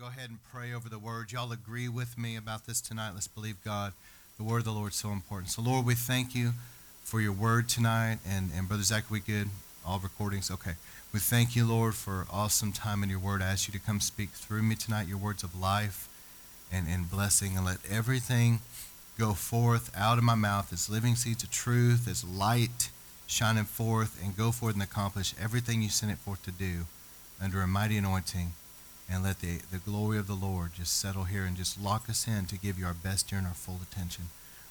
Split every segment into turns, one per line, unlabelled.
go ahead and pray over the word. Y'all agree with me about this tonight? Let's believe God. The word of the Lord is so important. So, Lord, we thank you for your word tonight. And, and Brother Zach, we good? All recordings? Okay. We thank you, Lord, for awesome time in your word. I ask you to come speak through me tonight, your words of life and, and blessing, and let everything go forth out of my mouth as living seeds of truth, as light shining forth, and go forth and accomplish everything you sent it forth to do under a mighty anointing and let the, the glory of the Lord just settle here and just lock us in to give you our best here and our full attention.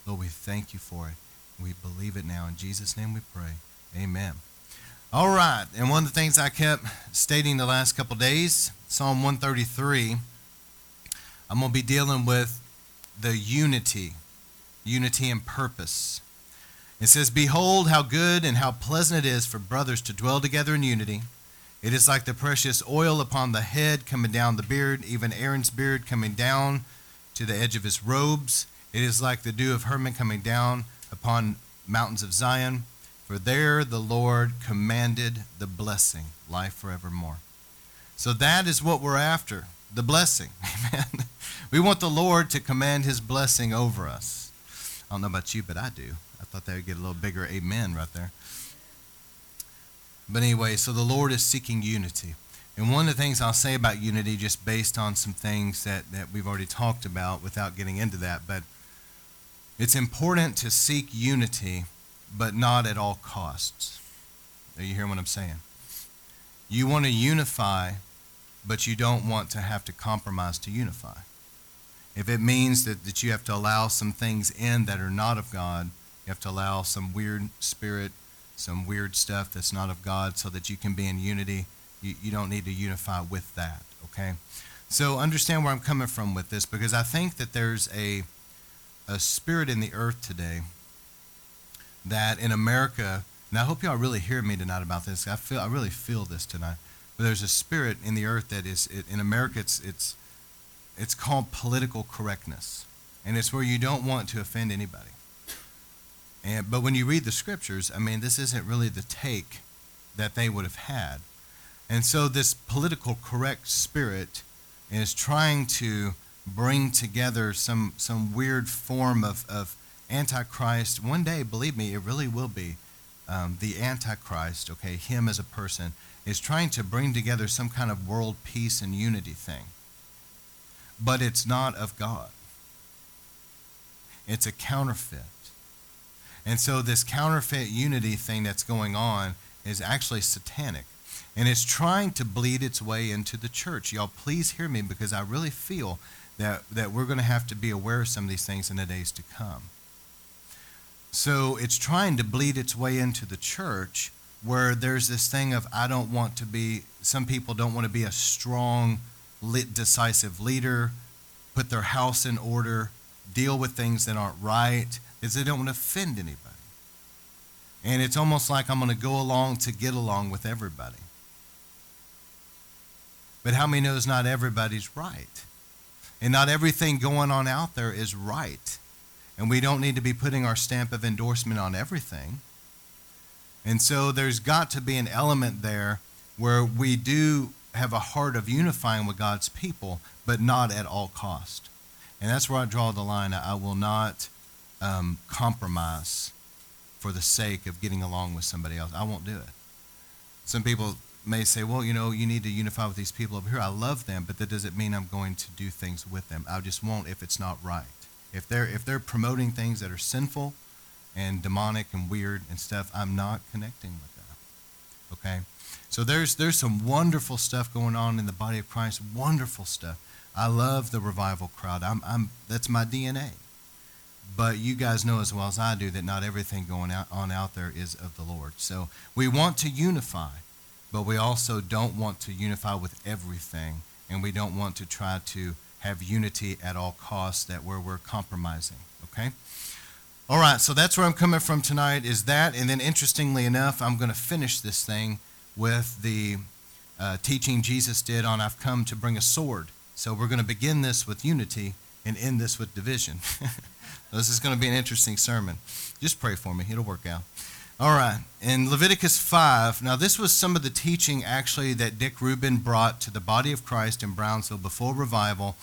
Lord, we thank you for it. We believe it now. In Jesus' name we pray. Amen. All right. And one of the things I kept stating the last couple days, Psalm 133, I'm going to be dealing with the unity, unity and purpose. It says, Behold, how good and how pleasant it is for brothers to dwell together in unity. It is like the precious oil upon the head coming down the beard, even Aaron's beard coming down to the edge of his robes. It is like the dew of Hermon coming down upon mountains of Zion. For there the Lord commanded the blessing, life forevermore. So that is what we're after the blessing. Amen. We want the Lord to command his blessing over us. I don't know about you, but I do. I thought that would get a little bigger amen right there. But anyway, so the Lord is seeking unity. And one of the things I'll say about unity, just based on some things that, that we've already talked about without getting into that, but it's important to seek unity, but not at all costs. Are you hearing what I'm saying? You want to unify, but you don't want to have to compromise to unify. If it means that, that you have to allow some things in that are not of God, you have to allow some weird spirit some weird stuff that's not of God so that you can be in unity. You, you don't need to unify with that, okay? So understand where I'm coming from with this because I think that there's a, a spirit in the earth today that in America, and I hope y'all really hear me tonight about this. I feel I really feel this tonight. But there's a spirit in the earth that is it, in America. It's it's it's called political correctness, and it's where you don't want to offend anybody. And, but when you read the scriptures, I mean, this isn't really the take that they would have had. And so this political correct spirit is trying to bring together some, some weird form of, of Antichrist. One day, believe me, it really will be. Um, the Antichrist, okay, him as a person, is trying to bring together some kind of world peace and unity thing. But it's not of God, it's a counterfeit. And so this counterfeit unity thing that's going on is actually satanic. And it's trying to bleed its way into the church. Y'all, please hear me because I really feel that, that we're going to have to be aware of some of these things in the days to come. So it's trying to bleed its way into the church where there's this thing of, I don't want to be, some people don't want to be a strong, lit, decisive leader, put their house in order, deal with things that aren't right is they don't want to offend anybody. And it's almost like I'm going to go along to get along with everybody. But how many knows not everybody's right? And not everything going on out there is right. And we don't need to be putting our stamp of endorsement on everything. And so there's got to be an element there where we do have a heart of unifying with God's people, but not at all cost. And that's where I draw the line. I will not um, compromise for the sake of getting along with somebody else. I won't do it. Some people may say, well, you know, you need to unify with these people over here. I love them, but that doesn't mean I'm going to do things with them. I just won't if it's not right. If they're if they're promoting things that are sinful and demonic and weird and stuff, I'm not connecting with them. Okay? So there's there's some wonderful stuff going on in the body of Christ, wonderful stuff. I love the revival crowd. I'm, I'm that's my DNA. But you guys know as well as I do that not everything going out, on out there is of the Lord. So we want to unify, but we also don't want to unify with everything, and we don't want to try to have unity at all costs that where we're compromising. Okay? All right, so that's where I'm coming from tonight is that, and then interestingly enough, I'm going to finish this thing with the uh, teaching Jesus did on I've come to bring a sword. So we're going to begin this with unity and end this with division. This is going to be an interesting sermon. Just pray for me, it'll work out. All right. In Leviticus 5, now this was some of the teaching actually that Dick Reuben brought to the body of Christ in Brownsville before revival.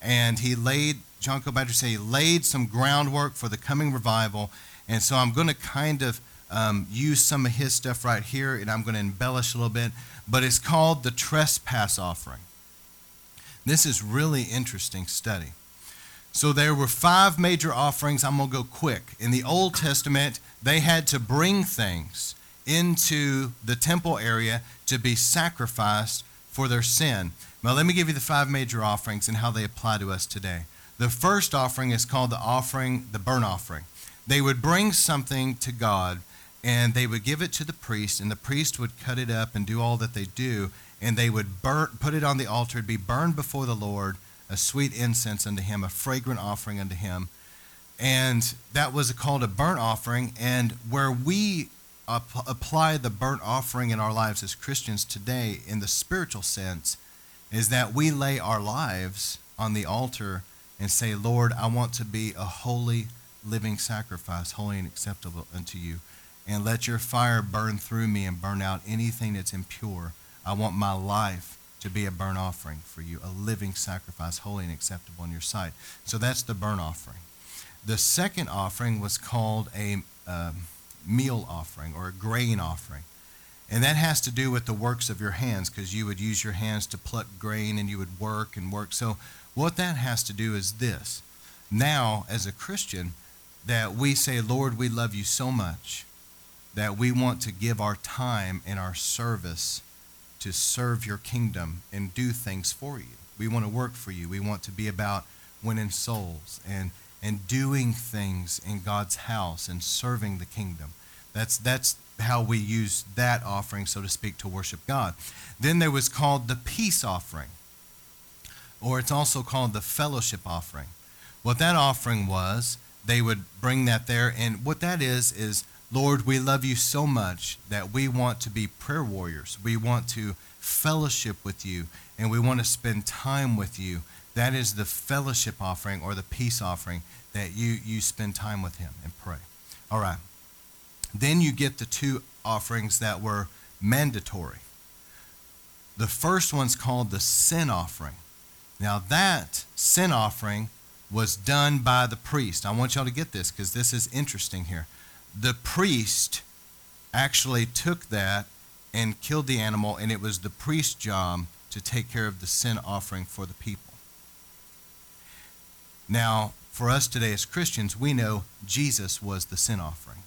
And he laid, John Kilpatrick said, he laid some groundwork for the coming revival. And so I'm going to kind of um, use some of his stuff right here, and I'm going to embellish a little bit. But it's called the trespass offering. This is really interesting study. So there were five major offerings. I'm going to go quick. In the Old Testament, they had to bring things into the temple area to be sacrificed for their sin. Now, let me give you the five major offerings and how they apply to us today. The first offering is called the offering, the burnt offering. They would bring something to God and they would give it to the priest, and the priest would cut it up and do all that they do, and they would burn, put it on the altar to be burned before the Lord, a sweet incense unto him, a fragrant offering unto him. And that was called a burnt offering. And where we apply the burnt offering in our lives as Christians today, in the spiritual sense, is that we lay our lives on the altar and say, Lord, I want to be a holy, living sacrifice, holy and acceptable unto you and let your fire burn through me and burn out anything that's impure. I want my life to be a burnt offering for you, a living sacrifice, holy and acceptable in your sight. So that's the burnt offering. The second offering was called a um, meal offering or a grain offering. And that has to do with the works of your hands because you would use your hands to pluck grain and you would work and work. So, what that has to do is this. Now, as a Christian, that we say, Lord, we love you so much that we want to give our time and our service to serve your kingdom and do things for you. We want to work for you. We want to be about winning souls and, and doing things in God's house and serving the kingdom. That's, that's how we use that offering, so to speak, to worship God. Then there was called the peace offering, or it's also called the fellowship offering. What that offering was, they would bring that there, and what that is, is Lord, we love you so much that we want to be prayer warriors. We want to fellowship with you and we want to spend time with you. That is the fellowship offering or the peace offering that you, you spend time with him and pray. All right. Then you get the two offerings that were mandatory. The first one's called the sin offering. Now, that sin offering was done by the priest. I want y'all to get this because this is interesting here the priest actually took that and killed the animal, and it was the priest's job to take care of the sin offering for the people. Now, for us today as Christians, we know Jesus was the sin offering.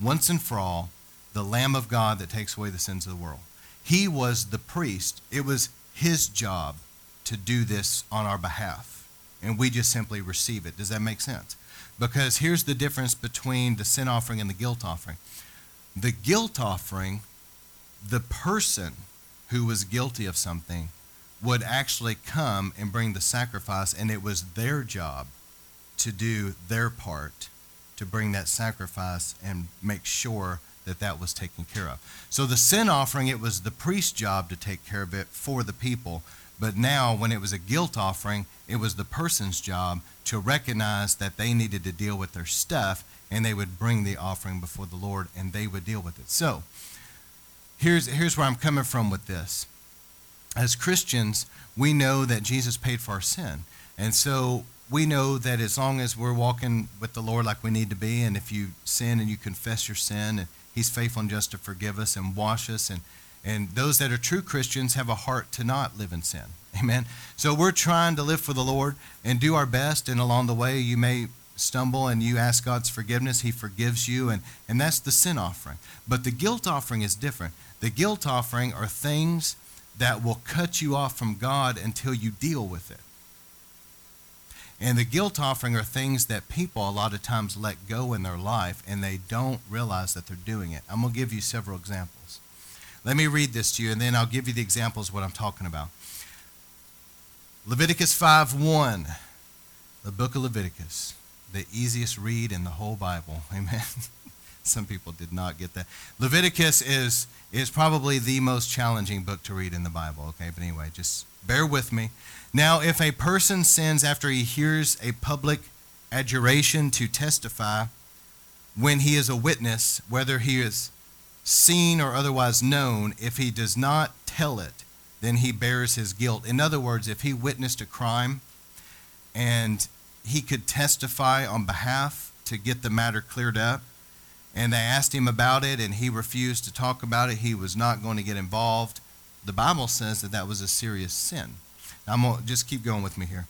Once and for all, the Lamb of God that takes away the sins of the world. He was the priest. It was his job to do this on our behalf. And we just simply receive it. Does that make sense? Because here's the difference between the sin offering and the guilt offering. The guilt offering, the person who was guilty of something would actually come and bring the sacrifice, and it was their job to do their part to bring that sacrifice and make sure that that was taken care of. So the sin offering, it was the priest's job to take care of it for the people. But now, when it was a guilt offering, it was the person's job to recognize that they needed to deal with their stuff, and they would bring the offering before the Lord and they would deal with it. So, here's, here's where I'm coming from with this. As Christians, we know that Jesus paid for our sin. And so, we know that as long as we're walking with the Lord like we need to be, and if you sin and you confess your sin, and He's faithful and just to forgive us and wash us and and those that are true Christians have a heart to not live in sin. Amen. So we're trying to live for the Lord and do our best. And along the way, you may stumble and you ask God's forgiveness. He forgives you. And, and that's the sin offering. But the guilt offering is different. The guilt offering are things that will cut you off from God until you deal with it. And the guilt offering are things that people a lot of times let go in their life and they don't realize that they're doing it. I'm going to give you several examples. Let me read this to you, and then I'll give you the examples of what I'm talking about. Leviticus 5 1, the book of Leviticus, the easiest read in the whole Bible. Amen. Some people did not get that. Leviticus is, is probably the most challenging book to read in the Bible, okay? But anyway, just bear with me. Now, if a person sins after he hears a public adjuration to testify, when he is a witness, whether he is seen or otherwise known, if he does not tell it, then he bears his guilt. In other words, if he witnessed a crime and he could testify on behalf to get the matter cleared up, and they asked him about it and he refused to talk about it, he was not going to get involved. The Bible says that that was a serious sin. I'm going to just keep going with me here.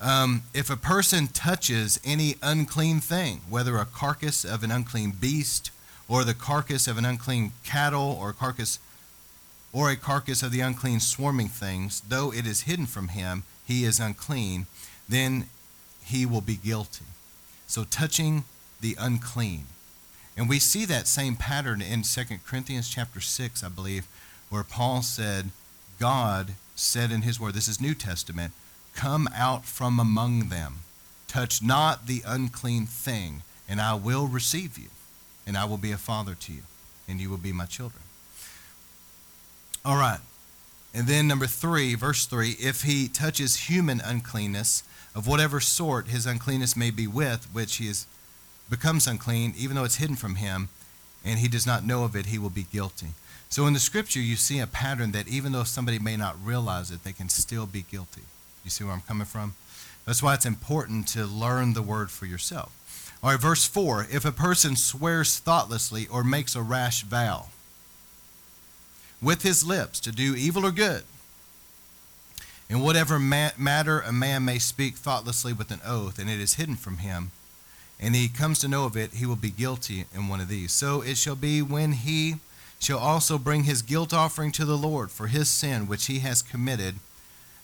Um, if a person touches any unclean thing, whether a carcass of an unclean beast, or the carcass of an unclean cattle, or a carcass, or a carcass of the unclean swarming things, though it is hidden from him, he is unclean, then he will be guilty. So touching the unclean. And we see that same pattern in 2 Corinthians chapter 6, I believe, where Paul said, God said in his word, this is New Testament, Come out from among them. Touch not the unclean thing, and I will receive you, and I will be a father to you, and you will be my children. All right. And then number three, verse three, if he touches human uncleanness of whatever sort his uncleanness may be with, which he is becomes unclean, even though it's hidden from him, and he does not know of it, he will be guilty. So in the scripture, you see a pattern that even though somebody may not realize it, they can still be guilty. You see where I'm coming from? That's why it's important to learn the word for yourself. All right, verse 4 If a person swears thoughtlessly or makes a rash vow with his lips to do evil or good, in whatever matter a man may speak thoughtlessly with an oath, and it is hidden from him, and he comes to know of it, he will be guilty in one of these. So it shall be when he shall also bring his guilt offering to the Lord for his sin which he has committed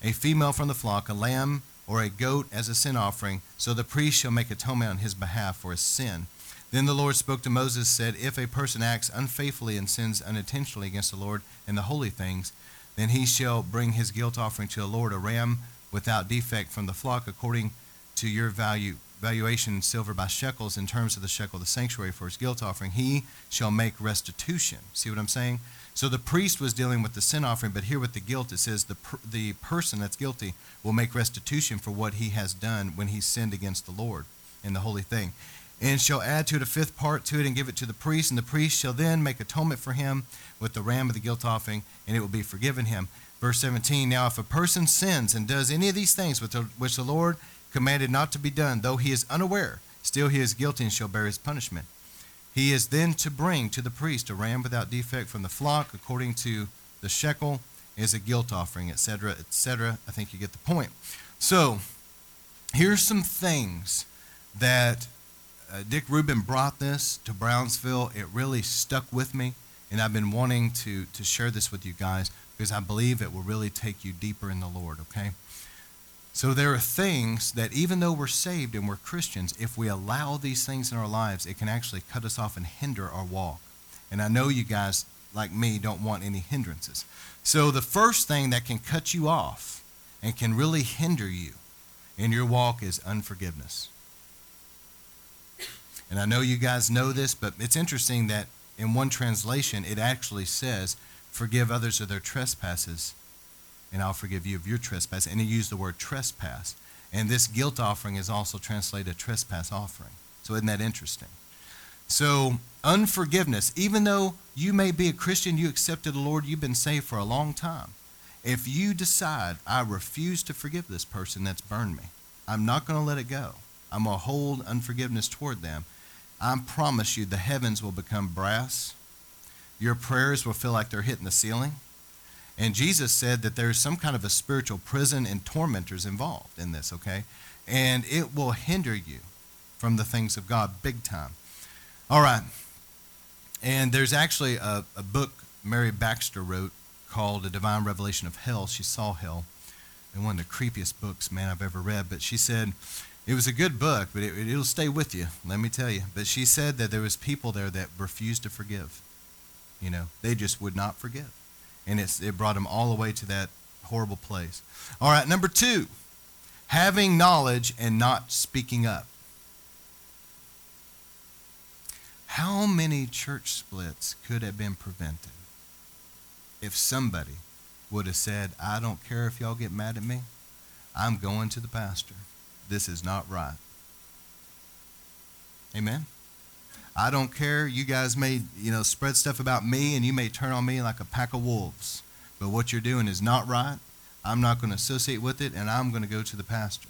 a female from the flock, a lamb or a goat as a sin offering, so the priest shall make atonement on his behalf for his sin. Then the Lord spoke to Moses, said, If a person acts unfaithfully and sins unintentionally against the Lord in the holy things, then he shall bring his guilt offering to the Lord, a ram without defect from the flock, according to your value valuation silver by shekels in terms of the shekel of the sanctuary for his guilt offering. He shall make restitution. See what I'm saying? So the priest was dealing with the sin offering, but here with the guilt, it says the, the person that's guilty will make restitution for what he has done when he sinned against the Lord in the holy thing. And shall add to it a fifth part to it and give it to the priest, and the priest shall then make atonement for him with the ram of the guilt offering, and it will be forgiven him. Verse 17 Now, if a person sins and does any of these things which the Lord commanded not to be done, though he is unaware, still he is guilty and shall bear his punishment. He is then to bring to the priest a ram without defect from the flock, according to the shekel, as a guilt offering, etc., etc. I think you get the point. So, here's some things that uh, Dick Reuben brought this to Brownsville. It really stuck with me, and I've been wanting to, to share this with you guys because I believe it will really take you deeper in the Lord, okay? So there are things that even though we're saved and we're Christians, if we allow these things in our lives, it can actually cut us off and hinder our walk. And I know you guys, like me, don't want any hindrances. So the first thing that can cut you off and can really hinder you in your walk is unforgiveness. And I know you guys know this, but it's interesting that in one translation it actually says, Forgive others of their trespasses and I'll forgive you of your trespass. And he used the word trespass. And this guilt offering is also translated a trespass offering. So isn't that interesting? So unforgiveness, even though you may be a Christian, you accepted the Lord, you've been saved for a long time. If you decide, I refuse to forgive this person that's burned me, I'm not going to let it go. I'm going to hold unforgiveness toward them. I promise you the heavens will become brass. Your prayers will feel like they're hitting the ceiling and Jesus said that there's some kind of a spiritual prison and tormentors involved in this, okay? And it will hinder you from the things of God big time. All right. And there's actually a, a book Mary Baxter wrote called A Divine Revelation of Hell. She saw hell. And one of the creepiest books, man, I've ever read. But she said it was a good book, but it, it'll stay with you, let me tell you. But she said that there was people there that refused to forgive. You know, they just would not forgive and it's, it brought him all the way to that horrible place. All right, number two, having knowledge and not speaking up. How many church splits could have been prevented if somebody would have said, I don't care if y'all get mad at me, I'm going to the pastor. This is not right. Amen? I don't care. You guys may, you know, spread stuff about me and you may turn on me like a pack of wolves. But what you're doing is not right. I'm not going to associate with it and I'm going to go to the pastor.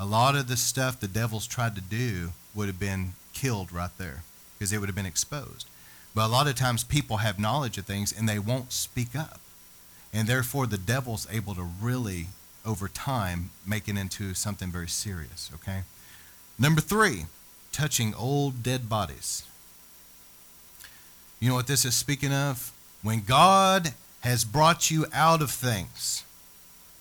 A lot of the stuff the devil's tried to do would have been killed right there because it would have been exposed. But a lot of times people have knowledge of things and they won't speak up. And therefore the devil's able to really over time make it into something very serious, okay? Number 3, touching old dead bodies. You know what this is speaking of? When God has brought you out of things.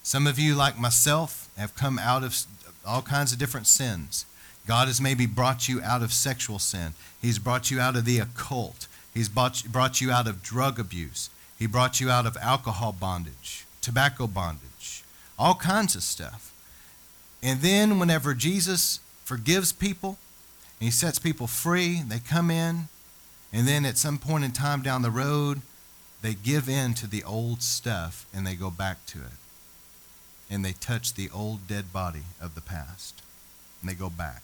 Some of you, like myself, have come out of all kinds of different sins. God has maybe brought you out of sexual sin. He's brought you out of the occult. He's brought you out of drug abuse. He brought you out of alcohol bondage, tobacco bondage, all kinds of stuff. And then, whenever Jesus forgives people, he sets people free. They come in, and then at some point in time down the road, they give in to the old stuff and they go back to it. And they touch the old dead body of the past. And they go back.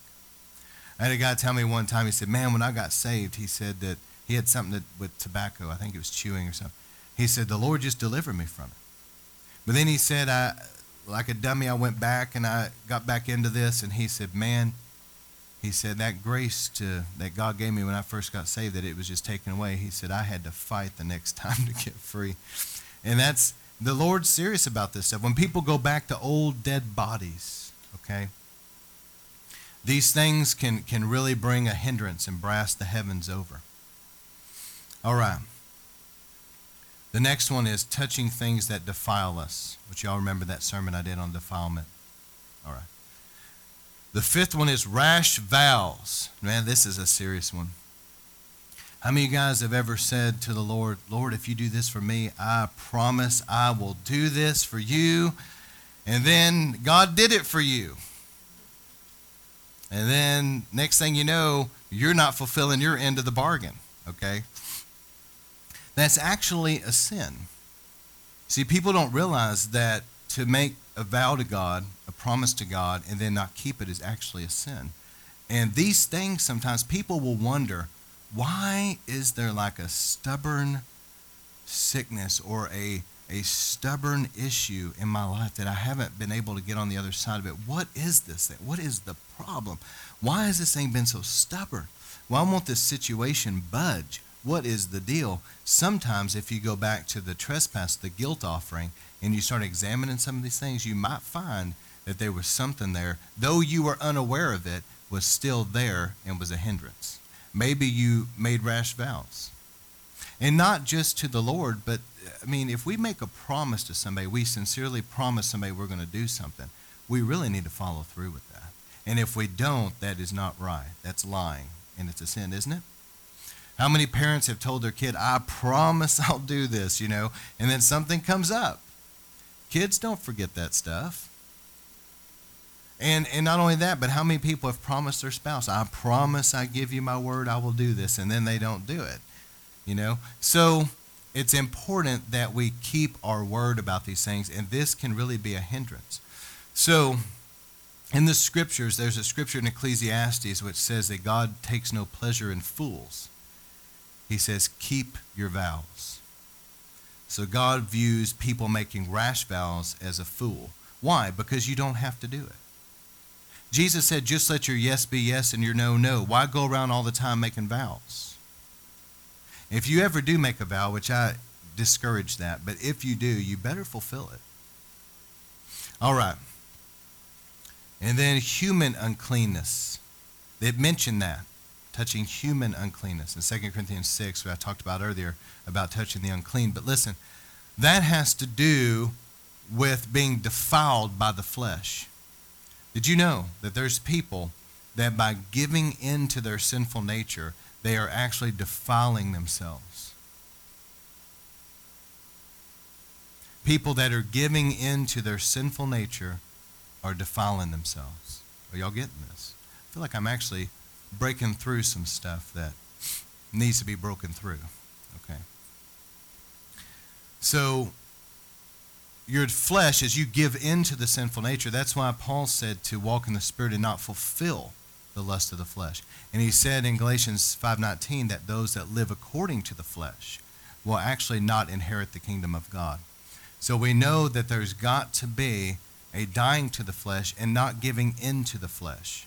I had a guy tell me one time, he said, Man, when I got saved, he said that he had something that, with tobacco. I think it was chewing or something. He said, The Lord just delivered me from it. But then he said, I, like a dummy, I went back and I got back into this. And he said, Man, he said that grace to that God gave me when I first got saved that it was just taken away. He said I had to fight the next time to get free. And that's the Lord's serious about this stuff. When people go back to old dead bodies, okay? These things can can really bring a hindrance and brass the heavens over. All right. The next one is touching things that defile us, which y'all remember that sermon I did on defilement. All right. The fifth one is rash vows. Man, this is a serious one. How many of you guys have ever said to the Lord, Lord, if you do this for me, I promise I will do this for you. And then God did it for you. And then next thing you know, you're not fulfilling your end of the bargain, okay? That's actually a sin. See, people don't realize that to make a vow to God, a promise to God, and then not keep it is actually a sin. And these things sometimes people will wonder why is there like a stubborn sickness or a, a stubborn issue in my life that I haven't been able to get on the other side of it? What is this thing? What is the problem? Why has this thing been so stubborn? Why won't this situation budge? What is the deal? Sometimes, if you go back to the trespass, the guilt offering, and you start examining some of these things, you might find that there was something there, though you were unaware of it, was still there and was a hindrance. Maybe you made rash vows. And not just to the Lord, but I mean, if we make a promise to somebody, we sincerely promise somebody we're going to do something, we really need to follow through with that. And if we don't, that is not right. That's lying, and it's a sin, isn't it? How many parents have told their kid, I promise I'll do this, you know, and then something comes up Kids don't forget that stuff. And, and not only that, but how many people have promised their spouse, I promise I give you my word, I will do this, and then they don't do it. You know? So it's important that we keep our word about these things, and this can really be a hindrance. So in the scriptures, there's a scripture in Ecclesiastes which says that God takes no pleasure in fools. He says, keep your vows. So God views people making rash vows as a fool. Why? Because you don't have to do it. Jesus said, just let your yes be yes and your no, no. Why go around all the time making vows? If you ever do make a vow, which I discourage that, but if you do, you better fulfill it. All right. And then human uncleanness. They've mentioned that touching human uncleanness in 2 Corinthians 6, where I talked about earlier about touching the unclean. But listen, that has to do with being defiled by the flesh. Did you know that there's people that by giving in to their sinful nature, they are actually defiling themselves? People that are giving in to their sinful nature are defiling themselves. Are y'all getting this? I feel like I'm actually breaking through some stuff that needs to be broken through. Okay. So, your flesh, as you give in to the sinful nature, that's why Paul said to walk in the Spirit and not fulfill the lust of the flesh. And he said in Galatians 5:19 that those that live according to the flesh will actually not inherit the kingdom of God. So we know that there's got to be a dying to the flesh and not giving in to the flesh.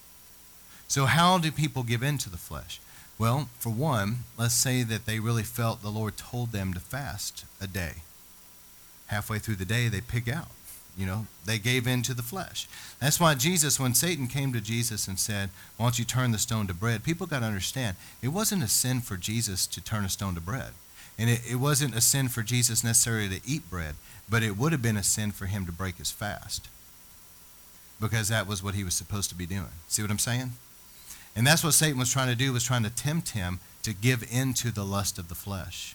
So how do people give in to the flesh? Well, for one, let's say that they really felt the Lord told them to fast a day. Halfway through the day, they pig out. You know, they gave in to the flesh. That's why Jesus, when Satan came to Jesus and said, Why don't you turn the stone to bread? People got to understand it wasn't a sin for Jesus to turn a stone to bread. And it, it wasn't a sin for Jesus necessarily to eat bread, but it would have been a sin for him to break his fast because that was what he was supposed to be doing. See what I'm saying? And that's what Satan was trying to do, was trying to tempt him to give in to the lust of the flesh.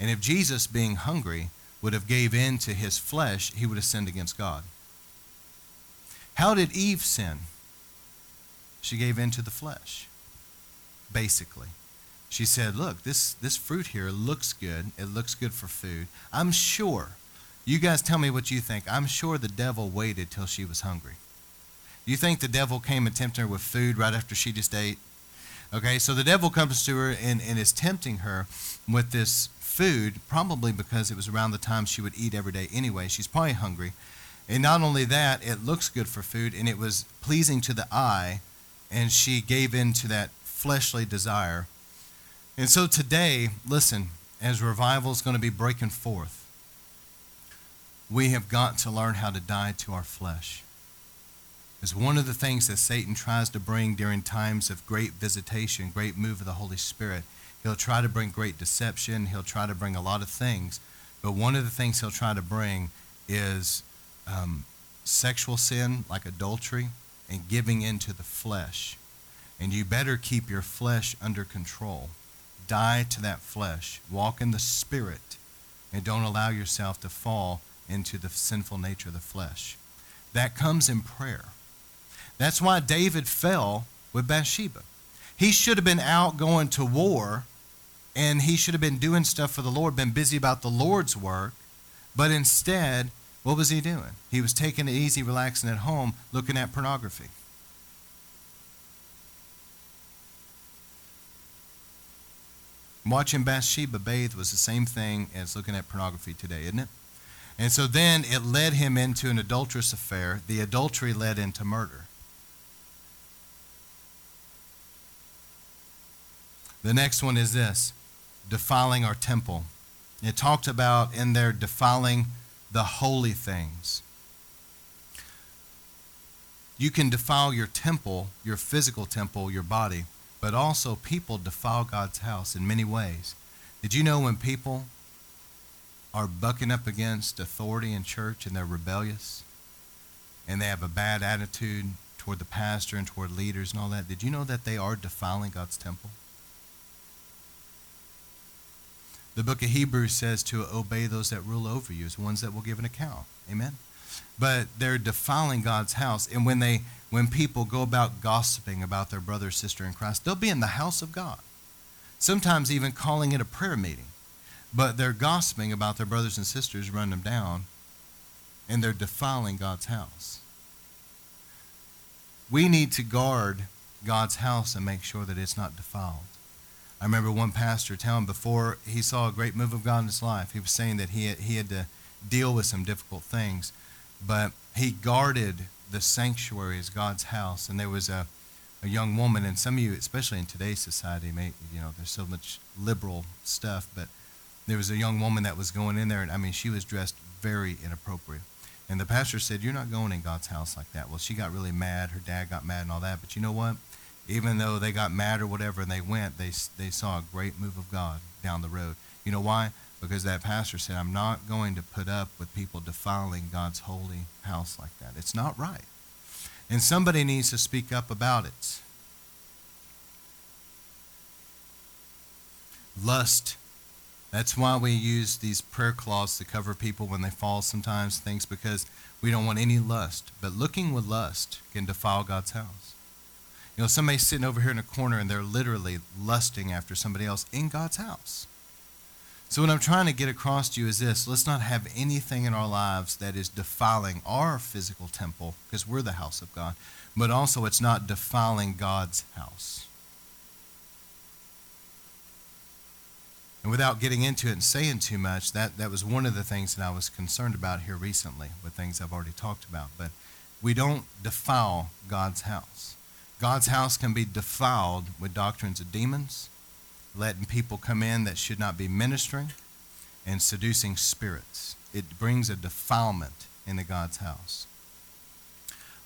And if Jesus, being hungry, would have gave in to his flesh, he would have sinned against God. How did Eve sin? She gave in to the flesh, basically. She said, Look, this, this fruit here looks good. It looks good for food. I'm sure, you guys tell me what you think. I'm sure the devil waited till she was hungry. You think the devil came and tempted her with food right after she just ate? Okay, so the devil comes to her and, and is tempting her with this food, probably because it was around the time she would eat every day anyway. She's probably hungry. And not only that, it looks good for food and it was pleasing to the eye, and she gave in to that fleshly desire. And so today, listen, as revival is going to be breaking forth, we have got to learn how to die to our flesh is one of the things that Satan tries to bring during times of great visitation, great move of the Holy Spirit. He'll try to bring great deception. He'll try to bring a lot of things. But one of the things he'll try to bring is um, sexual sin, like adultery, and giving into the flesh. And you better keep your flesh under control. Die to that flesh. Walk in the Spirit. And don't allow yourself to fall into the sinful nature of the flesh. That comes in prayer. That's why David fell with Bathsheba. He should have been out going to war and he should have been doing stuff for the Lord, been busy about the Lord's work. But instead, what was he doing? He was taking it easy, relaxing at home, looking at pornography. Watching Bathsheba bathe was the same thing as looking at pornography today, isn't it? And so then it led him into an adulterous affair. The adultery led into murder. The next one is this defiling our temple. It talked about in there defiling the holy things. You can defile your temple, your physical temple, your body, but also people defile God's house in many ways. Did you know when people are bucking up against authority in church and they're rebellious and they have a bad attitude toward the pastor and toward leaders and all that, did you know that they are defiling God's temple? The book of Hebrews says to obey those that rule over you as ones that will give an account. Amen. But they're defiling God's house. And when they when people go about gossiping about their brother or sister in Christ, they'll be in the house of God. Sometimes even calling it a prayer meeting. But they're gossiping about their brothers and sisters, running them down, and they're defiling God's house. We need to guard God's house and make sure that it's not defiled. I remember one pastor telling before he saw a great move of God in his life, he was saying that he had, he had to deal with some difficult things, but he guarded the sanctuary as God's house. And there was a, a young woman, and some of you, especially in today's society, may, you know, there's so much liberal stuff, but there was a young woman that was going in there, and I mean, she was dressed very inappropriate. And the pastor said, You're not going in God's house like that. Well, she got really mad. Her dad got mad and all that. But you know what? Even though they got mad or whatever and they went, they, they saw a great move of God down the road. You know why? Because that pastor said, I'm not going to put up with people defiling God's holy house like that. It's not right. And somebody needs to speak up about it. Lust. That's why we use these prayer cloths to cover people when they fall sometimes, things because we don't want any lust. But looking with lust can defile God's house. You know, somebody's sitting over here in a corner and they're literally lusting after somebody else in God's house. So, what I'm trying to get across to you is this let's not have anything in our lives that is defiling our physical temple, because we're the house of God, but also it's not defiling God's house. And without getting into it and saying too much, that, that was one of the things that I was concerned about here recently with things I've already talked about. But we don't defile God's house. God's house can be defiled with doctrines of demons, letting people come in that should not be ministering, and seducing spirits. It brings a defilement into God's house.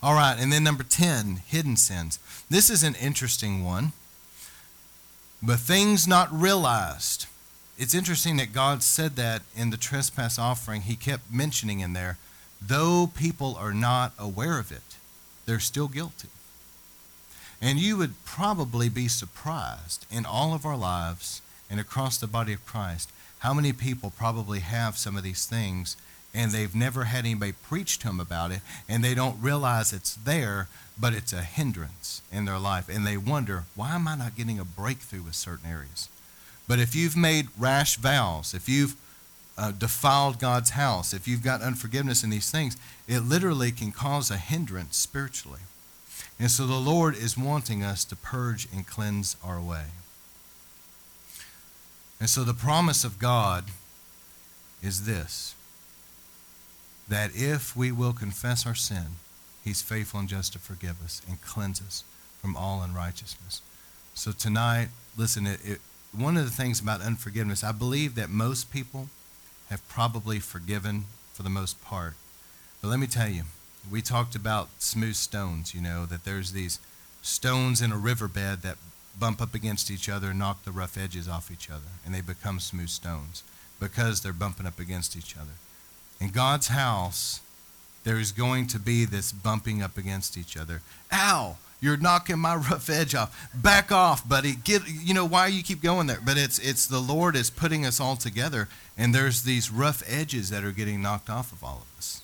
All right, and then number 10, hidden sins. This is an interesting one. But things not realized it's interesting that God said that in the trespass offering. He kept mentioning in there, though people are not aware of it, they're still guilty. And you would probably be surprised in all of our lives and across the body of Christ how many people probably have some of these things and they've never had anybody preach to them about it and they don't realize it's there, but it's a hindrance in their life. And they wonder, why am I not getting a breakthrough with certain areas? But if you've made rash vows, if you've uh, defiled God's house, if you've got unforgiveness in these things, it literally can cause a hindrance spiritually. And so the Lord is wanting us to purge and cleanse our way. And so the promise of God is this that if we will confess our sin, He's faithful and just to forgive us and cleanse us from all unrighteousness. So tonight, listen, it, it one of the things about unforgiveness, I believe that most people have probably forgiven for the most part. But let me tell you, we talked about smooth stones, you know, that there's these stones in a riverbed that bump up against each other and knock the rough edges off each other, and they become smooth stones because they're bumping up against each other. In God's house, there is going to be this bumping up against each other. Ow! You're knocking my rough edge off. Back off, buddy. Get you know why you keep going there. But it's it's the Lord is putting us all together and there's these rough edges that are getting knocked off of all of us.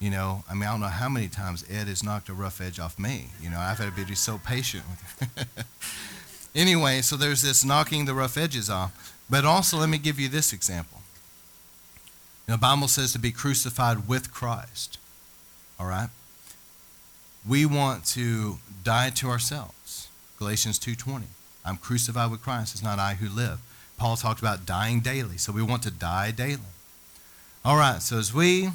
You know, I mean, I don't know how many times Ed has knocked a rough edge off me. You know, I've had to be so patient with anyway, so there's this knocking the rough edges off. But also, let me give you this example. the Bible says to be crucified with Christ. All right? we want to die to ourselves. Galatians 2:20. I'm crucified with Christ. It's not I who live. Paul talked about dying daily. So we want to die daily. All right, so as we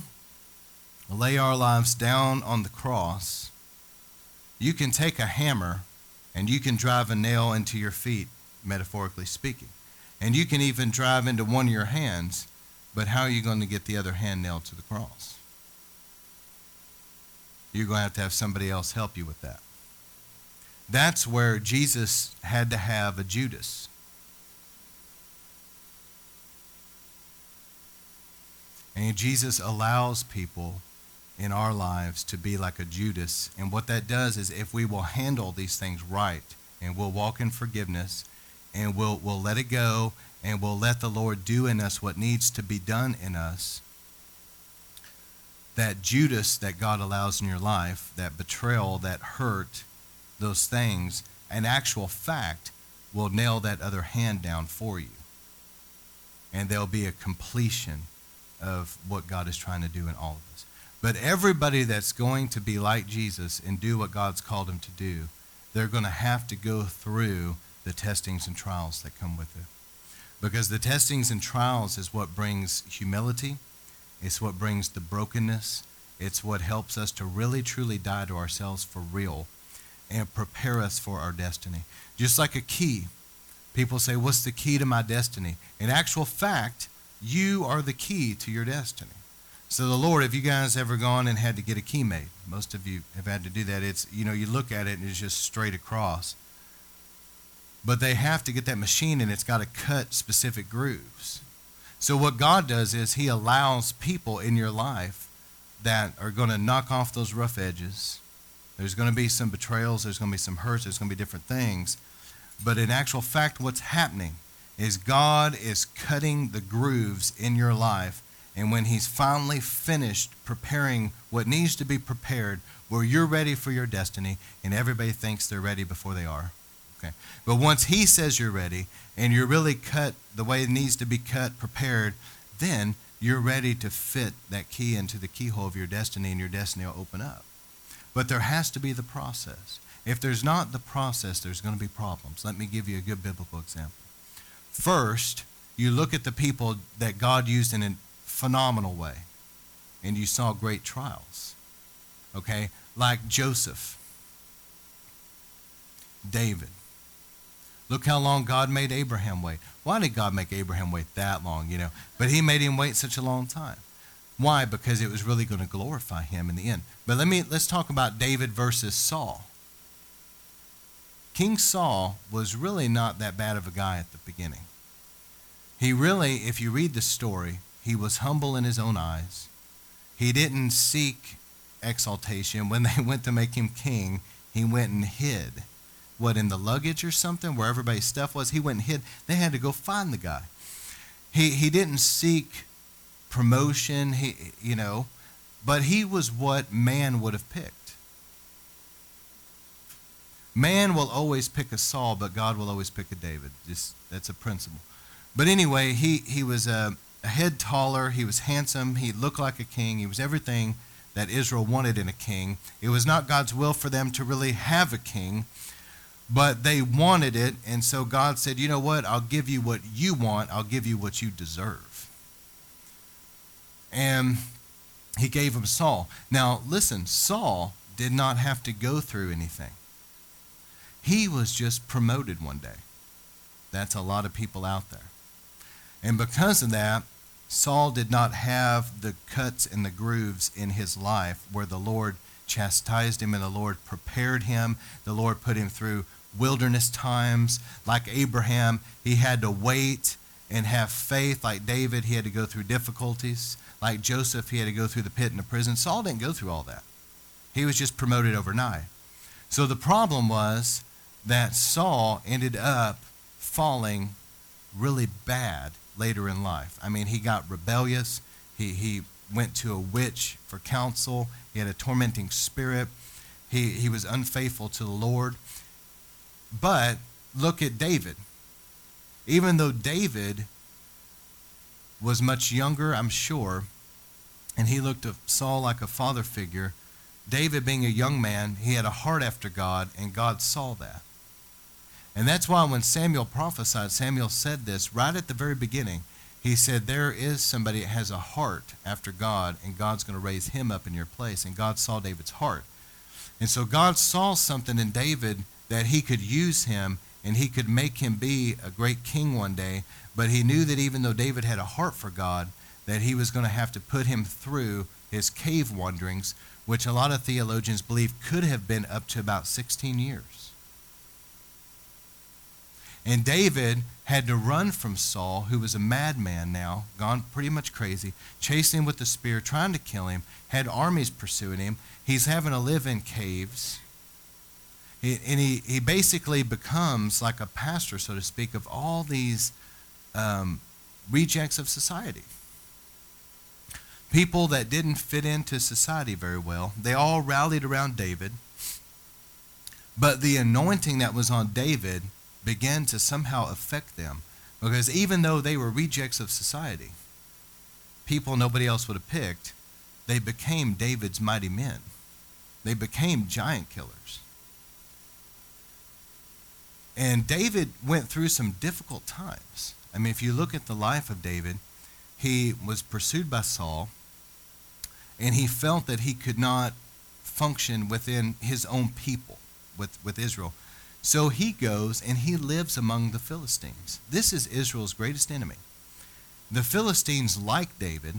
lay our lives down on the cross, you can take a hammer and you can drive a nail into your feet, metaphorically speaking. And you can even drive into one of your hands, but how are you going to get the other hand nailed to the cross? you're going to have to have somebody else help you with that. That's where Jesus had to have a Judas. And Jesus allows people in our lives to be like a Judas. And what that does is if we will handle these things right and we'll walk in forgiveness and we'll, we'll let it go and we'll let the Lord do in us what needs to be done in us, that Judas that God allows in your life, that betrayal, that hurt, those things, an actual fact will nail that other hand down for you. And there'll be a completion of what God is trying to do in all of us. But everybody that's going to be like Jesus and do what God's called them to do, they're going to have to go through the testings and trials that come with it. Because the testings and trials is what brings humility it's what brings the brokenness. It's what helps us to really truly die to ourselves for real and prepare us for our destiny. Just like a key. People say, What's the key to my destiny? In actual fact, you are the key to your destiny. So the Lord, have you guys ever gone and had to get a key made? Most of you have had to do that. It's you know, you look at it and it's just straight across. But they have to get that machine and it's got to cut specific grooves. So, what God does is He allows people in your life that are going to knock off those rough edges. There's going to be some betrayals, there's going to be some hurts, there's going to be different things. But in actual fact, what's happening is God is cutting the grooves in your life. And when He's finally finished preparing what needs to be prepared, where you're ready for your destiny, and everybody thinks they're ready before they are. Okay. But once he says you're ready and you're really cut the way it needs to be cut, prepared, then you're ready to fit that key into the keyhole of your destiny and your destiny will open up. But there has to be the process. If there's not the process, there's going to be problems. Let me give you a good biblical example. First, you look at the people that God used in phenomenal way, and you saw great trials. Okay? Like Joseph, David. Look how long God made Abraham wait. Why did God make Abraham wait that long, you know? But he made him wait such a long time. Why? Because it was really going to glorify him in the end. But let me let's talk about David versus Saul. King Saul was really not that bad of a guy at the beginning. He really, if you read the story, he was humble in his own eyes. He didn't seek exaltation. When they went to make him king, he went and hid. What, in the luggage or something, where everybody's stuff was? He went and hid. They had to go find the guy. He, he didn't seek promotion, he, you know, but he was what man would have picked. Man will always pick a Saul, but God will always pick a David. Just that's a principle. But anyway, he, he was a, a head taller. He was handsome. He looked like a king. He was everything that Israel wanted in a king. It was not God's will for them to really have a king, but they wanted it. And so God said, You know what? I'll give you what you want, I'll give you what you deserve. And he gave him Saul. Now, listen, Saul did not have to go through anything, he was just promoted one day. That's a lot of people out there. And because of that, Saul did not have the cuts and the grooves in his life where the Lord chastised him and the Lord prepared him. The Lord put him through wilderness times. Like Abraham, he had to wait and have faith. Like David, he had to go through difficulties. Like Joseph, he had to go through the pit and the prison. Saul didn't go through all that. He was just promoted overnight. So the problem was that Saul ended up falling really bad later in life. I mean, he got rebellious. He, he went to a witch for counsel. He had a tormenting spirit. He, he was unfaithful to the Lord. But look at David. Even though David was much younger, I'm sure, and he looked to Saul like a father figure, David being a young man, he had a heart after God, and God saw that. And that's why when Samuel prophesied, Samuel said this right at the very beginning. He said, There is somebody that has a heart after God, and God's going to raise him up in your place. And God saw David's heart. And so God saw something in David that he could use him and he could make him be a great king one day. But he knew that even though David had a heart for God, that he was going to have to put him through his cave wanderings, which a lot of theologians believe could have been up to about 16 years. And David had to run from Saul, who was a madman now, gone pretty much crazy, chasing him with the spear, trying to kill him, had armies pursuing him. He's having to live in caves. He, and he, he basically becomes like a pastor, so to speak, of all these um, rejects of society. People that didn't fit into society very well. They all rallied around David. But the anointing that was on David began to somehow affect them. Because even though they were rejects of society, people nobody else would have picked, they became David's mighty men. They became giant killers. And David went through some difficult times. I mean, if you look at the life of David, he was pursued by Saul, and he felt that he could not function within his own people, with, with Israel. So he goes and he lives among the Philistines. This is Israel's greatest enemy. The Philistines like David,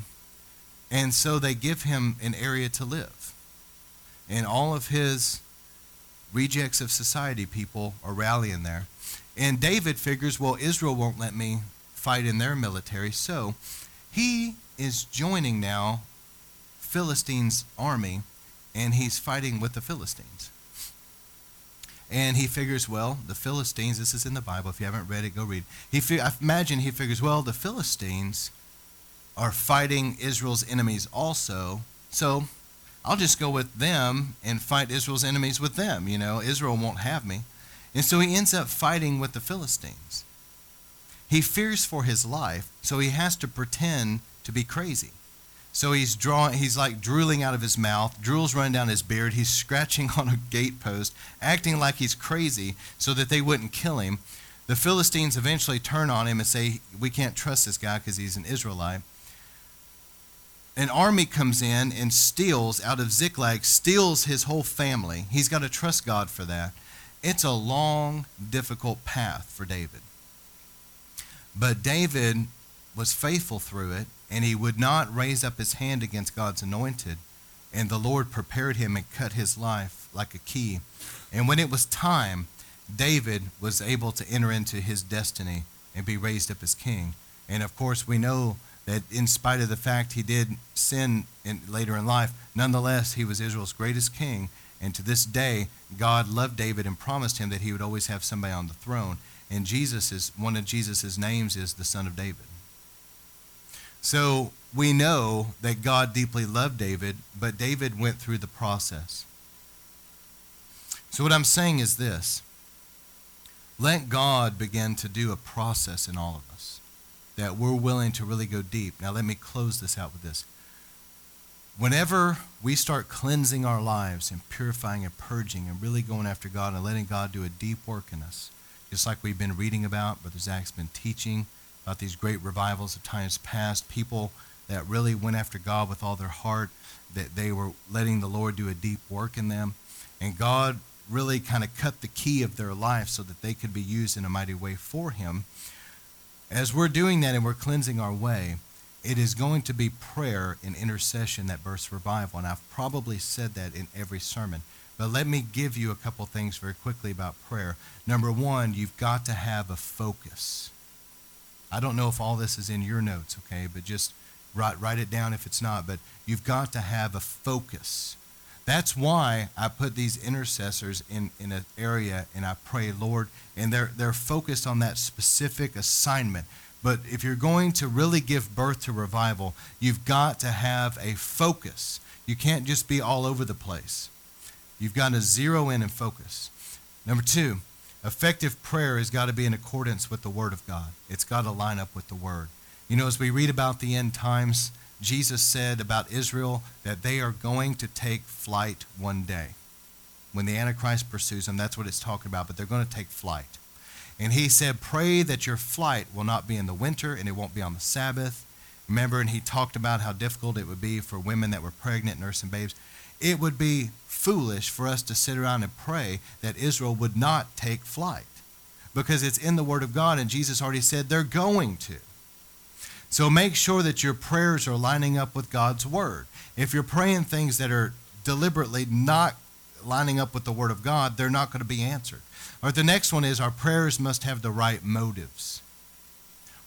and so they give him an area to live. And all of his rejects of society people are rallying there. And David figures, well, Israel won't let me fight in their military. So he is joining now Philistines' army, and he's fighting with the Philistines. And he figures, well, the Philistines, this is in the Bible. If you haven't read it, go read. He I imagine he figures, well, the Philistines are fighting Israel's enemies also. So I'll just go with them and fight Israel's enemies with them. You know, Israel won't have me. And so he ends up fighting with the Philistines. He fears for his life, so he has to pretend to be crazy. So he's drawing, he's like drooling out of his mouth, drool's running down his beard, he's scratching on a gatepost, acting like he's crazy so that they wouldn't kill him. The Philistines eventually turn on him and say, We can't trust this guy because he's an Israelite. An army comes in and steals out of Ziklag, steals his whole family. He's got to trust God for that. It's a long, difficult path for David. But David was faithful through it, and he would not raise up his hand against God's anointed. And the Lord prepared him and cut his life like a key. And when it was time, David was able to enter into his destiny and be raised up as king. And of course, we know that in spite of the fact he did sin in, later in life, nonetheless, he was Israel's greatest king. And to this day, God loved David and promised him that he would always have somebody on the throne. And Jesus is one of Jesus' names is the Son of David. So we know that God deeply loved David, but David went through the process. So what I'm saying is this let God begin to do a process in all of us that we're willing to really go deep. Now, let me close this out with this. Whenever we start cleansing our lives and purifying and purging and really going after God and letting God do a deep work in us, just like we've been reading about, Brother Zach's been teaching about these great revivals of times past, people that really went after God with all their heart, that they were letting the Lord do a deep work in them. And God really kind of cut the key of their life so that they could be used in a mighty way for Him. As we're doing that and we're cleansing our way, it is going to be prayer and intercession that bursts revival. And I've probably said that in every sermon. But let me give you a couple things very quickly about prayer. Number one, you've got to have a focus. I don't know if all this is in your notes, okay, but just write, write it down if it's not. But you've got to have a focus. That's why I put these intercessors in, in an area and I pray, Lord, and they're, they're focused on that specific assignment. But if you're going to really give birth to revival, you've got to have a focus. You can't just be all over the place. You've got to zero in and focus. Number two, effective prayer has got to be in accordance with the Word of God. It's got to line up with the Word. You know, as we read about the end times, Jesus said about Israel that they are going to take flight one day. When the Antichrist pursues them, that's what it's talking about, but they're going to take flight. And he said, Pray that your flight will not be in the winter and it won't be on the Sabbath. Remember, and he talked about how difficult it would be for women that were pregnant, nursing babes. It would be foolish for us to sit around and pray that Israel would not take flight because it's in the Word of God, and Jesus already said they're going to. So make sure that your prayers are lining up with God's word. If you're praying things that are deliberately not lining up with the word of God, they're not going to be answered. Or the next one is our prayers must have the right motives.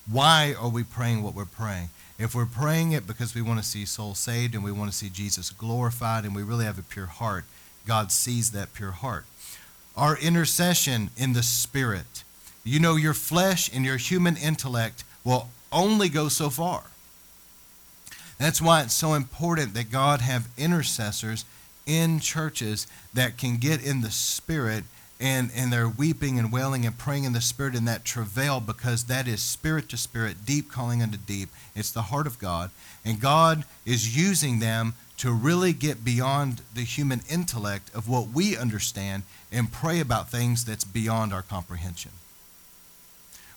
Why are we praying what we're praying? If we're praying it because we want to see souls saved and we want to see Jesus glorified and we really have a pure heart, God sees that pure heart. Our intercession in the Spirit. You know, your flesh and your human intellect will only go so far. That's why it's so important that God have intercessors in churches that can get in the spirit and, and they're weeping and wailing and praying in the spirit in that travail because that is spirit to spirit, deep calling unto deep. It's the heart of God. And God is using them to really get beyond the human intellect of what we understand and pray about things that's beyond our comprehension.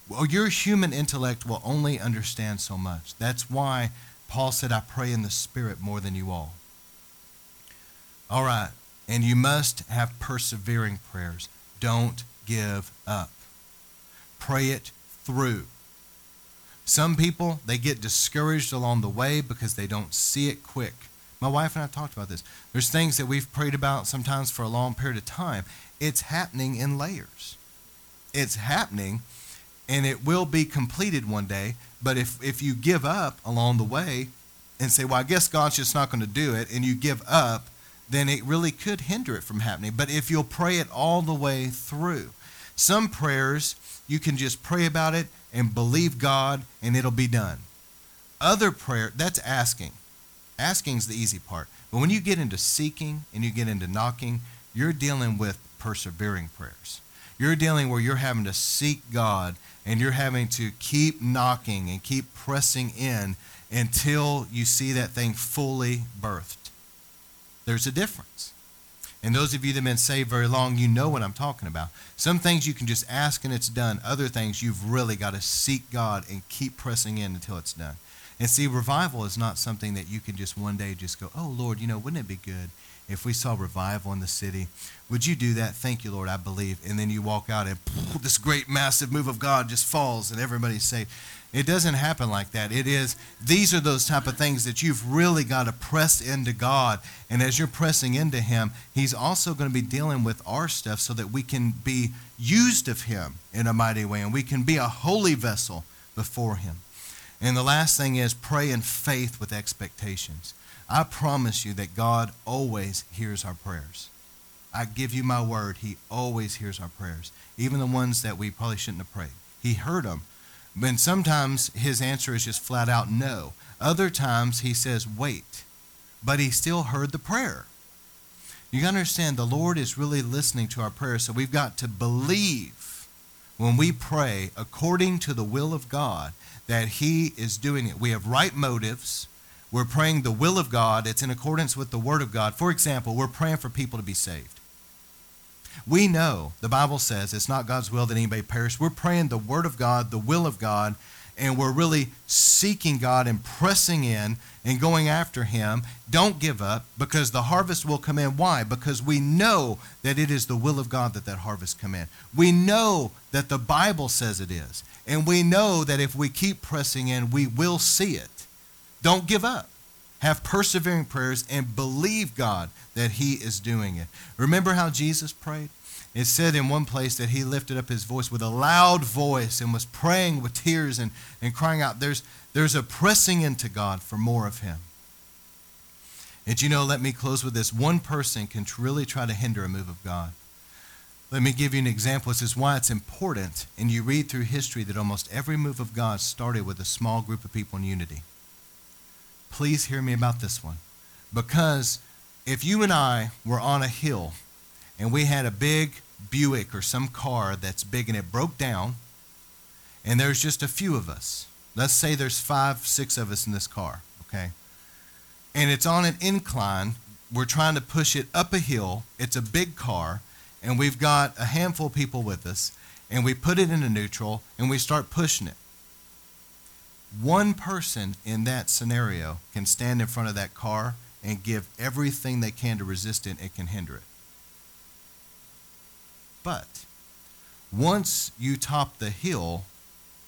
Well, your human intellect will only understand so much. That's why Paul said, I pray in the Spirit more than you all. All right. And you must have persevering prayers. Don't give up. Pray it through. Some people, they get discouraged along the way because they don't see it quick. My wife and I talked about this. There's things that we've prayed about sometimes for a long period of time. It's happening in layers. It's happening and it will be completed one day. But if, if you give up along the way and say, well, I guess God's just not going to do it, and you give up, then it really could hinder it from happening. But if you'll pray it all the way through, some prayers you can just pray about it and believe God and it'll be done. Other prayer, that's asking. Asking is the easy part. But when you get into seeking and you get into knocking, you're dealing with persevering prayers. You're dealing where you're having to seek God and you're having to keep knocking and keep pressing in until you see that thing fully birthed. There's a difference. And those of you that have been saved very long, you know what I'm talking about. Some things you can just ask and it's done. Other things you've really got to seek God and keep pressing in until it's done. And see, revival is not something that you can just one day just go, oh, Lord, you know, wouldn't it be good if we saw revival in the city? Would you do that? Thank you, Lord, I believe. And then you walk out and this great massive move of God just falls and everybody's saved. It doesn't happen like that. It is, these are those type of things that you've really got to press into God. And as you're pressing into Him, He's also going to be dealing with our stuff so that we can be used of Him in a mighty way and we can be a holy vessel before Him. And the last thing is pray in faith with expectations. I promise you that God always hears our prayers. I give you my word, He always hears our prayers, even the ones that we probably shouldn't have prayed. He heard them and sometimes his answer is just flat out no. Other times he says, wait. But he still heard the prayer. You understand, the Lord is really listening to our prayers. So we've got to believe when we pray according to the will of God that he is doing it. We have right motives. We're praying the will of God. It's in accordance with the word of God. For example, we're praying for people to be saved. We know the Bible says it's not God's will that anybody perish. We're praying the Word of God, the will of God, and we're really seeking God and pressing in and going after Him. Don't give up because the harvest will come in. Why? Because we know that it is the will of God that that harvest come in. We know that the Bible says it is. And we know that if we keep pressing in, we will see it. Don't give up. Have persevering prayers and believe God that He is doing it. Remember how Jesus prayed? It said in one place that he lifted up his voice with a loud voice and was praying with tears and, and crying out. There's, there's a pressing into God for more of him. And you know, let me close with this. One person can really try to hinder a move of God. Let me give you an example. This is why it's important. And you read through history that almost every move of God started with a small group of people in unity. Please hear me about this one. Because if you and I were on a hill and we had a big Buick or some car that's big and it broke down, and there's just a few of us. Let's say there's five, six of us in this car, okay? And it's on an incline. We're trying to push it up a hill. It's a big car, and we've got a handful of people with us, and we put it into neutral and we start pushing it. One person in that scenario can stand in front of that car and give everything they can to resist it, it can hinder it. But once you top the hill,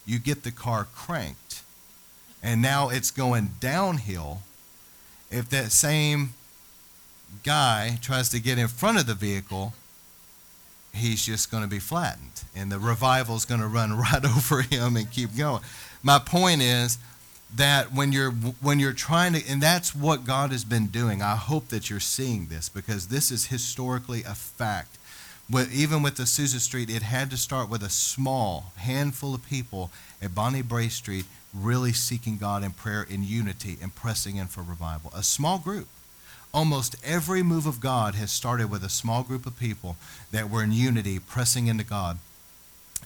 you get the car cranked, and now it's going downhill. If that same guy tries to get in front of the vehicle, he's just going to be flattened, and the revival is going to run right over him and keep going. My point is that when you're when you're trying to, and that's what God has been doing. I hope that you're seeing this because this is historically a fact even with the Azusa Street, it had to start with a small handful of people at Bonnie Brae Street really seeking God in prayer in unity and pressing in for revival. A small group. Almost every move of God has started with a small group of people that were in unity, pressing into God.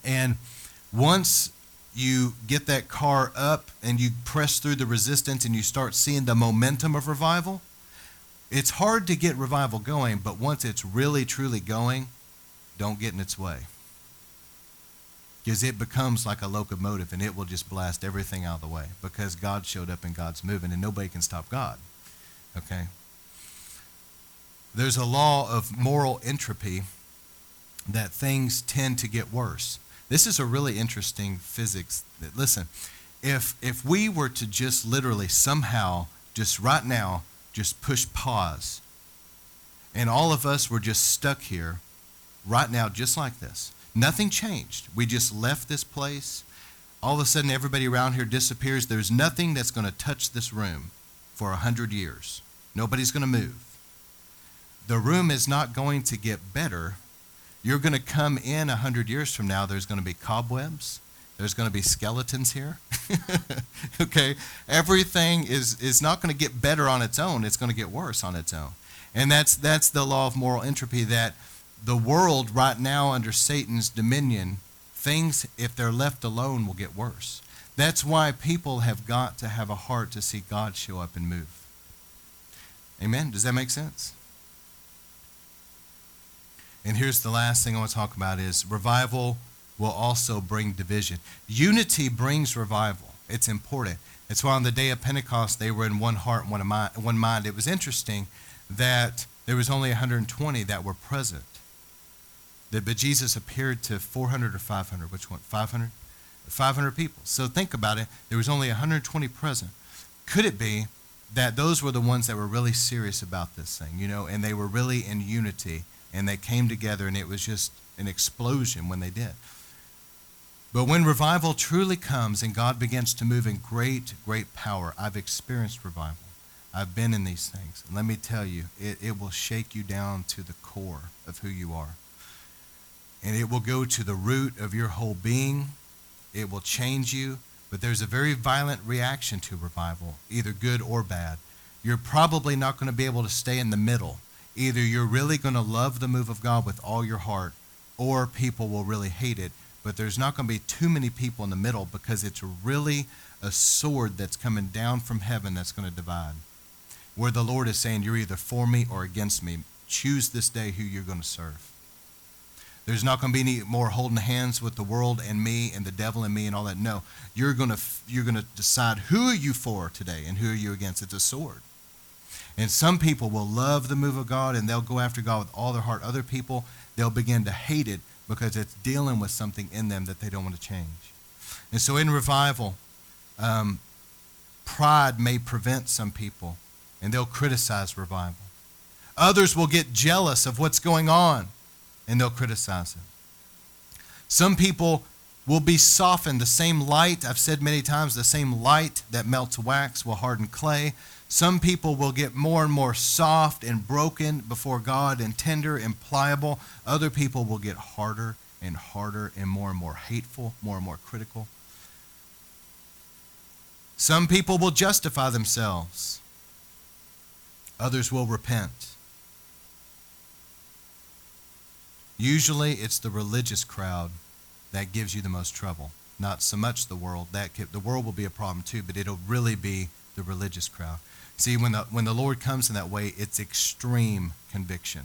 And once you get that car up and you press through the resistance and you start seeing the momentum of revival, it's hard to get revival going, but once it's really, truly going, don't get in its way. Because it becomes like a locomotive and it will just blast everything out of the way because God showed up and God's moving and nobody can stop God. Okay? There's a law of moral entropy that things tend to get worse. This is a really interesting physics. That, Listen, if if we were to just literally somehow just right now just push pause and all of us were just stuck here right now, just like this. Nothing changed. We just left this place. All of a sudden, everybody around here disappears. There's nothing that's going to touch this room for a hundred years. Nobody's going to move. The room is not going to get better. You're going to come in a hundred years from now. There's going to be cobwebs. There's going to be skeletons here. okay, everything is is not going to get better on its own. It's going to get worse on its own, and that's that's the law of moral entropy. That the world right now under Satan's dominion, things, if they're left alone, will get worse. That's why people have got to have a heart to see God show up and move. Amen? Does that make sense? And here's the last thing I want to talk about is revival will also bring division. Unity brings revival. It's important. It's why on the day of Pentecost they were in one heart, one mind. One mind. It was interesting that there was only 120 that were present. That, but Jesus appeared to 400 or 500. Which one? 500? 500 people. So think about it. There was only 120 present. Could it be that those were the ones that were really serious about this thing, you know, and they were really in unity and they came together and it was just an explosion when they did. But when revival truly comes and God begins to move in great, great power, I've experienced revival. I've been in these things. And let me tell you, it, it will shake you down to the core of who you are. And it will go to the root of your whole being. It will change you. But there's a very violent reaction to revival, either good or bad. You're probably not going to be able to stay in the middle. Either you're really going to love the move of God with all your heart, or people will really hate it. But there's not going to be too many people in the middle because it's really a sword that's coming down from heaven that's going to divide where the Lord is saying, You're either for me or against me. Choose this day who you're going to serve. There's not going to be any more holding hands with the world and me and the devil and me and all that. No, you're going to you're going to decide who are you for today and who are you against. It's a sword. And some people will love the move of God and they'll go after God with all their heart. Other people, they'll begin to hate it because it's dealing with something in them that they don't want to change. And so in revival, um, pride may prevent some people and they'll criticize revival. Others will get jealous of what's going on and they'll criticize it. Some people will be softened. The same light, I've said many times, the same light that melts wax will harden clay. Some people will get more and more soft and broken before God and tender and pliable. Other people will get harder and harder and more and more hateful, more and more critical. Some people will justify themselves. Others will repent. Usually it's the religious crowd that gives you the most trouble. Not so much the world. That the world will be a problem too, but it'll really be the religious crowd. See, when the when the Lord comes in that way, it's extreme conviction.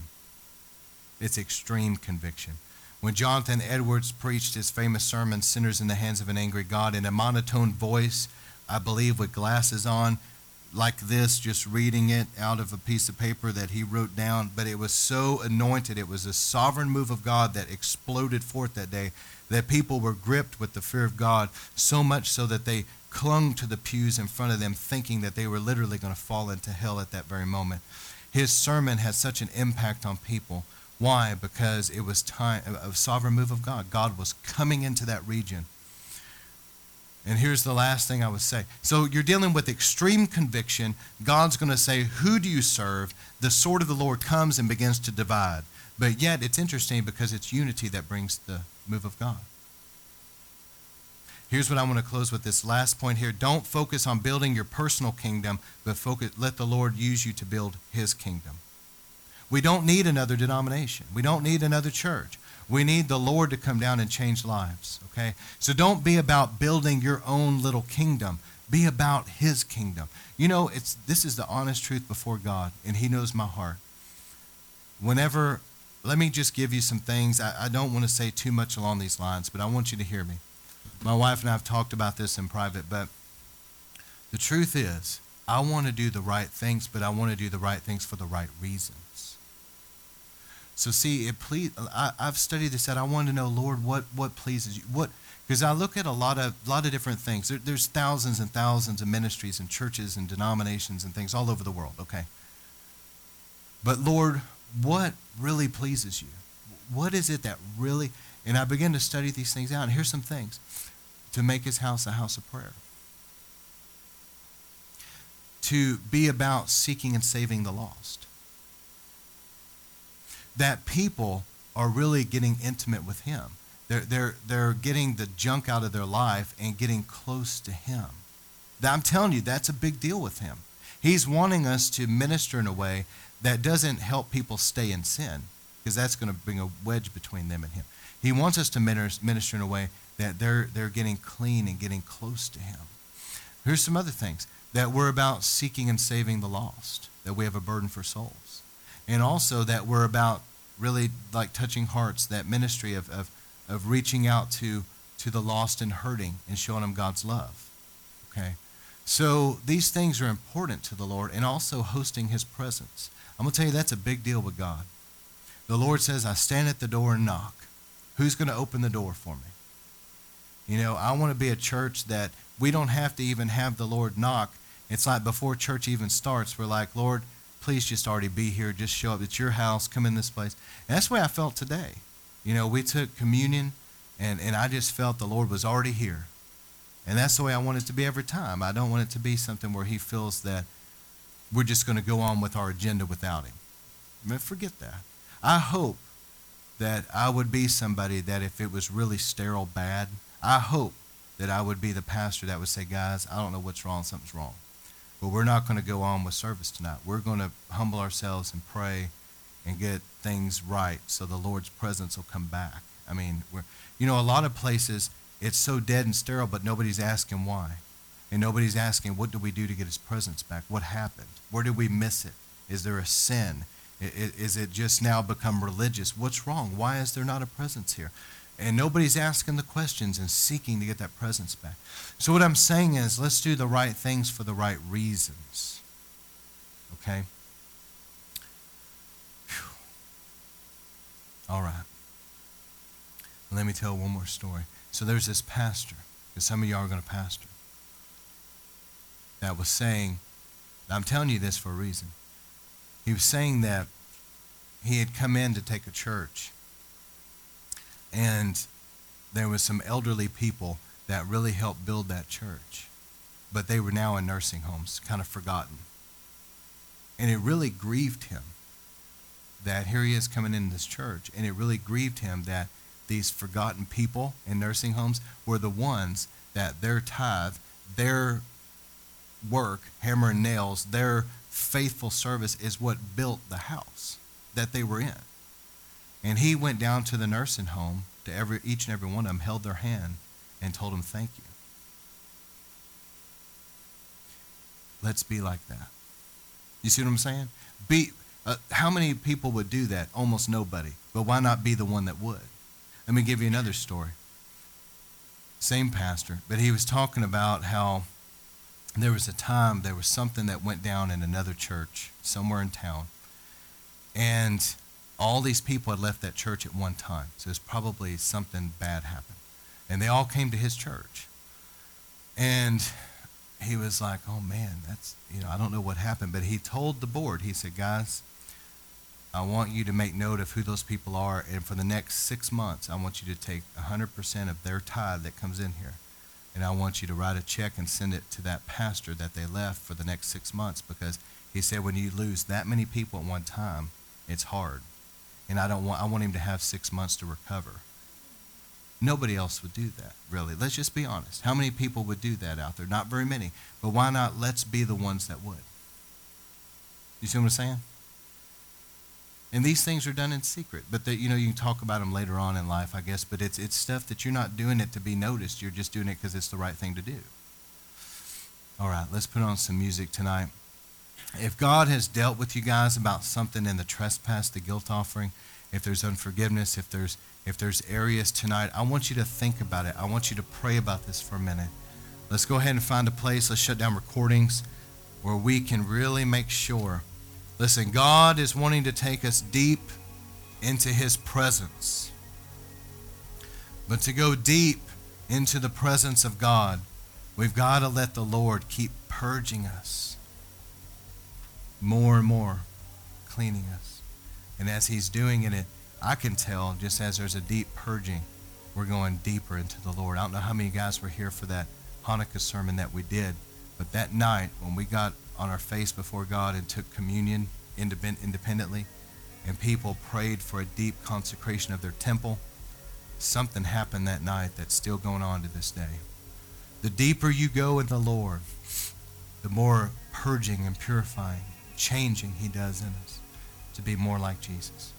It's extreme conviction. When Jonathan Edwards preached his famous sermon, Sinners in the Hands of an Angry God, in a monotone voice, I believe with glasses on, like this, just reading it out of a piece of paper that he wrote down, but it was so anointed. It was a sovereign move of God that exploded forth that day that people were gripped with the fear of God so much so that they clung to the pews in front of them, thinking that they were literally going to fall into hell at that very moment. His sermon had such an impact on people. Why? Because it was time a sovereign move of God. God was coming into that region and here's the last thing I would say. So you're dealing with extreme conviction. God's going to say, Who do you serve? The sword of the Lord comes and begins to divide. But yet it's interesting because it's unity that brings the move of God. Here's what I want to close with this last point here. Don't focus on building your personal kingdom, but focus, let the Lord use you to build his kingdom. We don't need another denomination. We don't need another church. We need the Lord to come down and change lives, okay? So don't be about building your own little kingdom. Be about his kingdom. You know, it's this is the honest truth before God, and he knows my heart. Whenever, let me just give you some things. I, I don't want to say too much along these lines, but I want you to hear me. My wife and I have talked about this in private, but the truth is, I want to do the right things, but I want to do the right things for the right reasons. So see, it please. I, have studied this out. I want to know, Lord, what what pleases you? What because I look at a lot of lot of different things. There, there's thousands and thousands of ministries and churches and denominations and things all over the world. Okay. But Lord, what really pleases you? What is it that really? And I begin to study these things out. And here's some things: to make His house a house of prayer. To be about seeking and saving the lost that people are really getting intimate with Him. They're, they're, they're getting the junk out of their life and getting close to Him. I'm telling you, that's a big deal with Him. He's wanting us to minister in a way that doesn't help people stay in sin. because that's going to bring a wedge between them and him. He wants us to minister in a way that they're, they're getting clean and getting close to him. Here's some other things that we're about seeking and saving the lost, that we have a burden for souls. And also that we're about really like touching hearts, that ministry of, of, of reaching out to, to the lost and hurting and showing them God's love. Okay? So these things are important to the Lord and also hosting his presence. I'm going to tell you that's a big deal with God. The Lord says, I stand at the door and knock. Who's going to open the door for me? You know, I want to be a church that we don't have to even have the Lord knock. It's like before church even starts, we're like, Lord, please just already be here. Just show up at your house. Come in this place. And that's the way I felt today. You know, we took communion, and, and I just felt the Lord was already here. And that's the way I want it to be every time. I don't want it to be something where he feels that we're just going to go on with our agenda without him. I mean, forget that. I hope that I would be somebody that if it was really sterile bad, I hope that I would be the pastor that would say, guys, I don't know what's wrong, something's wrong. But we're not going to go on with service tonight. We're going to humble ourselves and pray and get things right so the Lord's presence will come back. I mean, we're, you know, a lot of places it's so dead and sterile, but nobody's asking why. And nobody's asking, what do we do to get his presence back? What happened? Where did we miss it? Is there a sin? Is it just now become religious? What's wrong? Why is there not a presence here? And nobody's asking the questions and seeking to get that presence back. So, what I'm saying is, let's do the right things for the right reasons. Okay? Whew. All right. Let me tell one more story. So, there's this pastor, because some of y'all are going to pastor, that was saying, I'm telling you this for a reason. He was saying that he had come in to take a church and there was some elderly people that really helped build that church. But they were now in nursing homes, kind of forgotten. And it really grieved him that here he is coming into this church. And it really grieved him that these forgotten people in nursing homes were the ones that their tithe, their work, hammer and nails, their faithful service is what built the house that they were in. And he went down to the nursing home to every each and every one of them, held their hand, and told them thank you. Let's be like that. You see what I'm saying? Be uh, how many people would do that? Almost nobody. But why not be the one that would? Let me give you another story. Same pastor, but he was talking about how there was a time there was something that went down in another church somewhere in town. And all these people had left that church at one time. So there's probably something bad happened. And they all came to his church. And he was like, oh man, that's, you know, I don't know what happened. But he told the board, he said, guys, I want you to make note of who those people are. And for the next six months, I want you to take 100% of their tithe that comes in here. And I want you to write a check and send it to that pastor that they left for the next six months because he said when you lose that many people at one time, it's hard and I don't want I want him to have six months to recover. Nobody else would do that, really. Let's just be honest. How many people would do that out there? Not very many. But why not let's be the ones that would? You see what I'm saying? And these things are done in secret. But the, you know, you can talk about them later on in life, I guess, but it's it's stuff that you're not doing it to be noticed. You're just doing it because it's the right thing to do. All right, let's put on some music tonight if God has dealt with you guys about something in the trespass, the guilt offering, if there's unforgiveness, if there's if there's areas tonight, I want you to think about it. I want you to pray about this for a minute. Let's go ahead and find a place. Let's shut down recordings where we can really make sure. Listen, God is wanting to take us deep into his presence. But to go deep into the presence of God, we've got to let the Lord keep purging us more and more cleaning us. And as he's doing it, I can tell just as there's a deep purging, we're going deeper into the Lord. I don't know how many guys were here for that Hanukkah sermon that we did, but that night when we got on our face before God and took communion independently, and people prayed for a deep consecration of their temple, something happened that night that's still going on to this day. The deeper you go in the Lord, the more purging and purifying changing he does in us to be more like Jesus.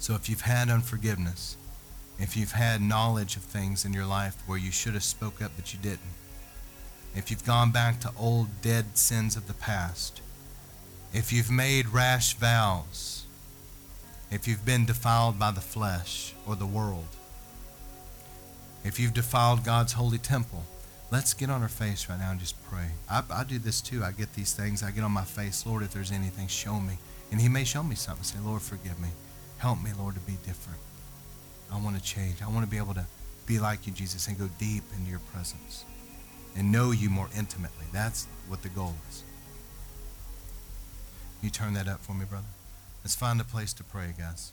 So if you've had unforgiveness, if you've had knowledge of things in your life where you should have spoke up but you didn't, if you've gone back to old dead sins of the past, if you've made rash vows, if you've been defiled by the flesh or the world, if you've defiled God's holy temple, let's get on our face right now and just pray. I, I do this too. I get these things. I get on my face. Lord, if there's anything, show me. And He may show me something. Say, Lord, forgive me. Help me, Lord, to be different. I want to change. I want to be able to be like you, Jesus, and go deep into your presence and know you more intimately. That's what the goal is. You turn that up for me, brother? Let's find a place to pray, guys.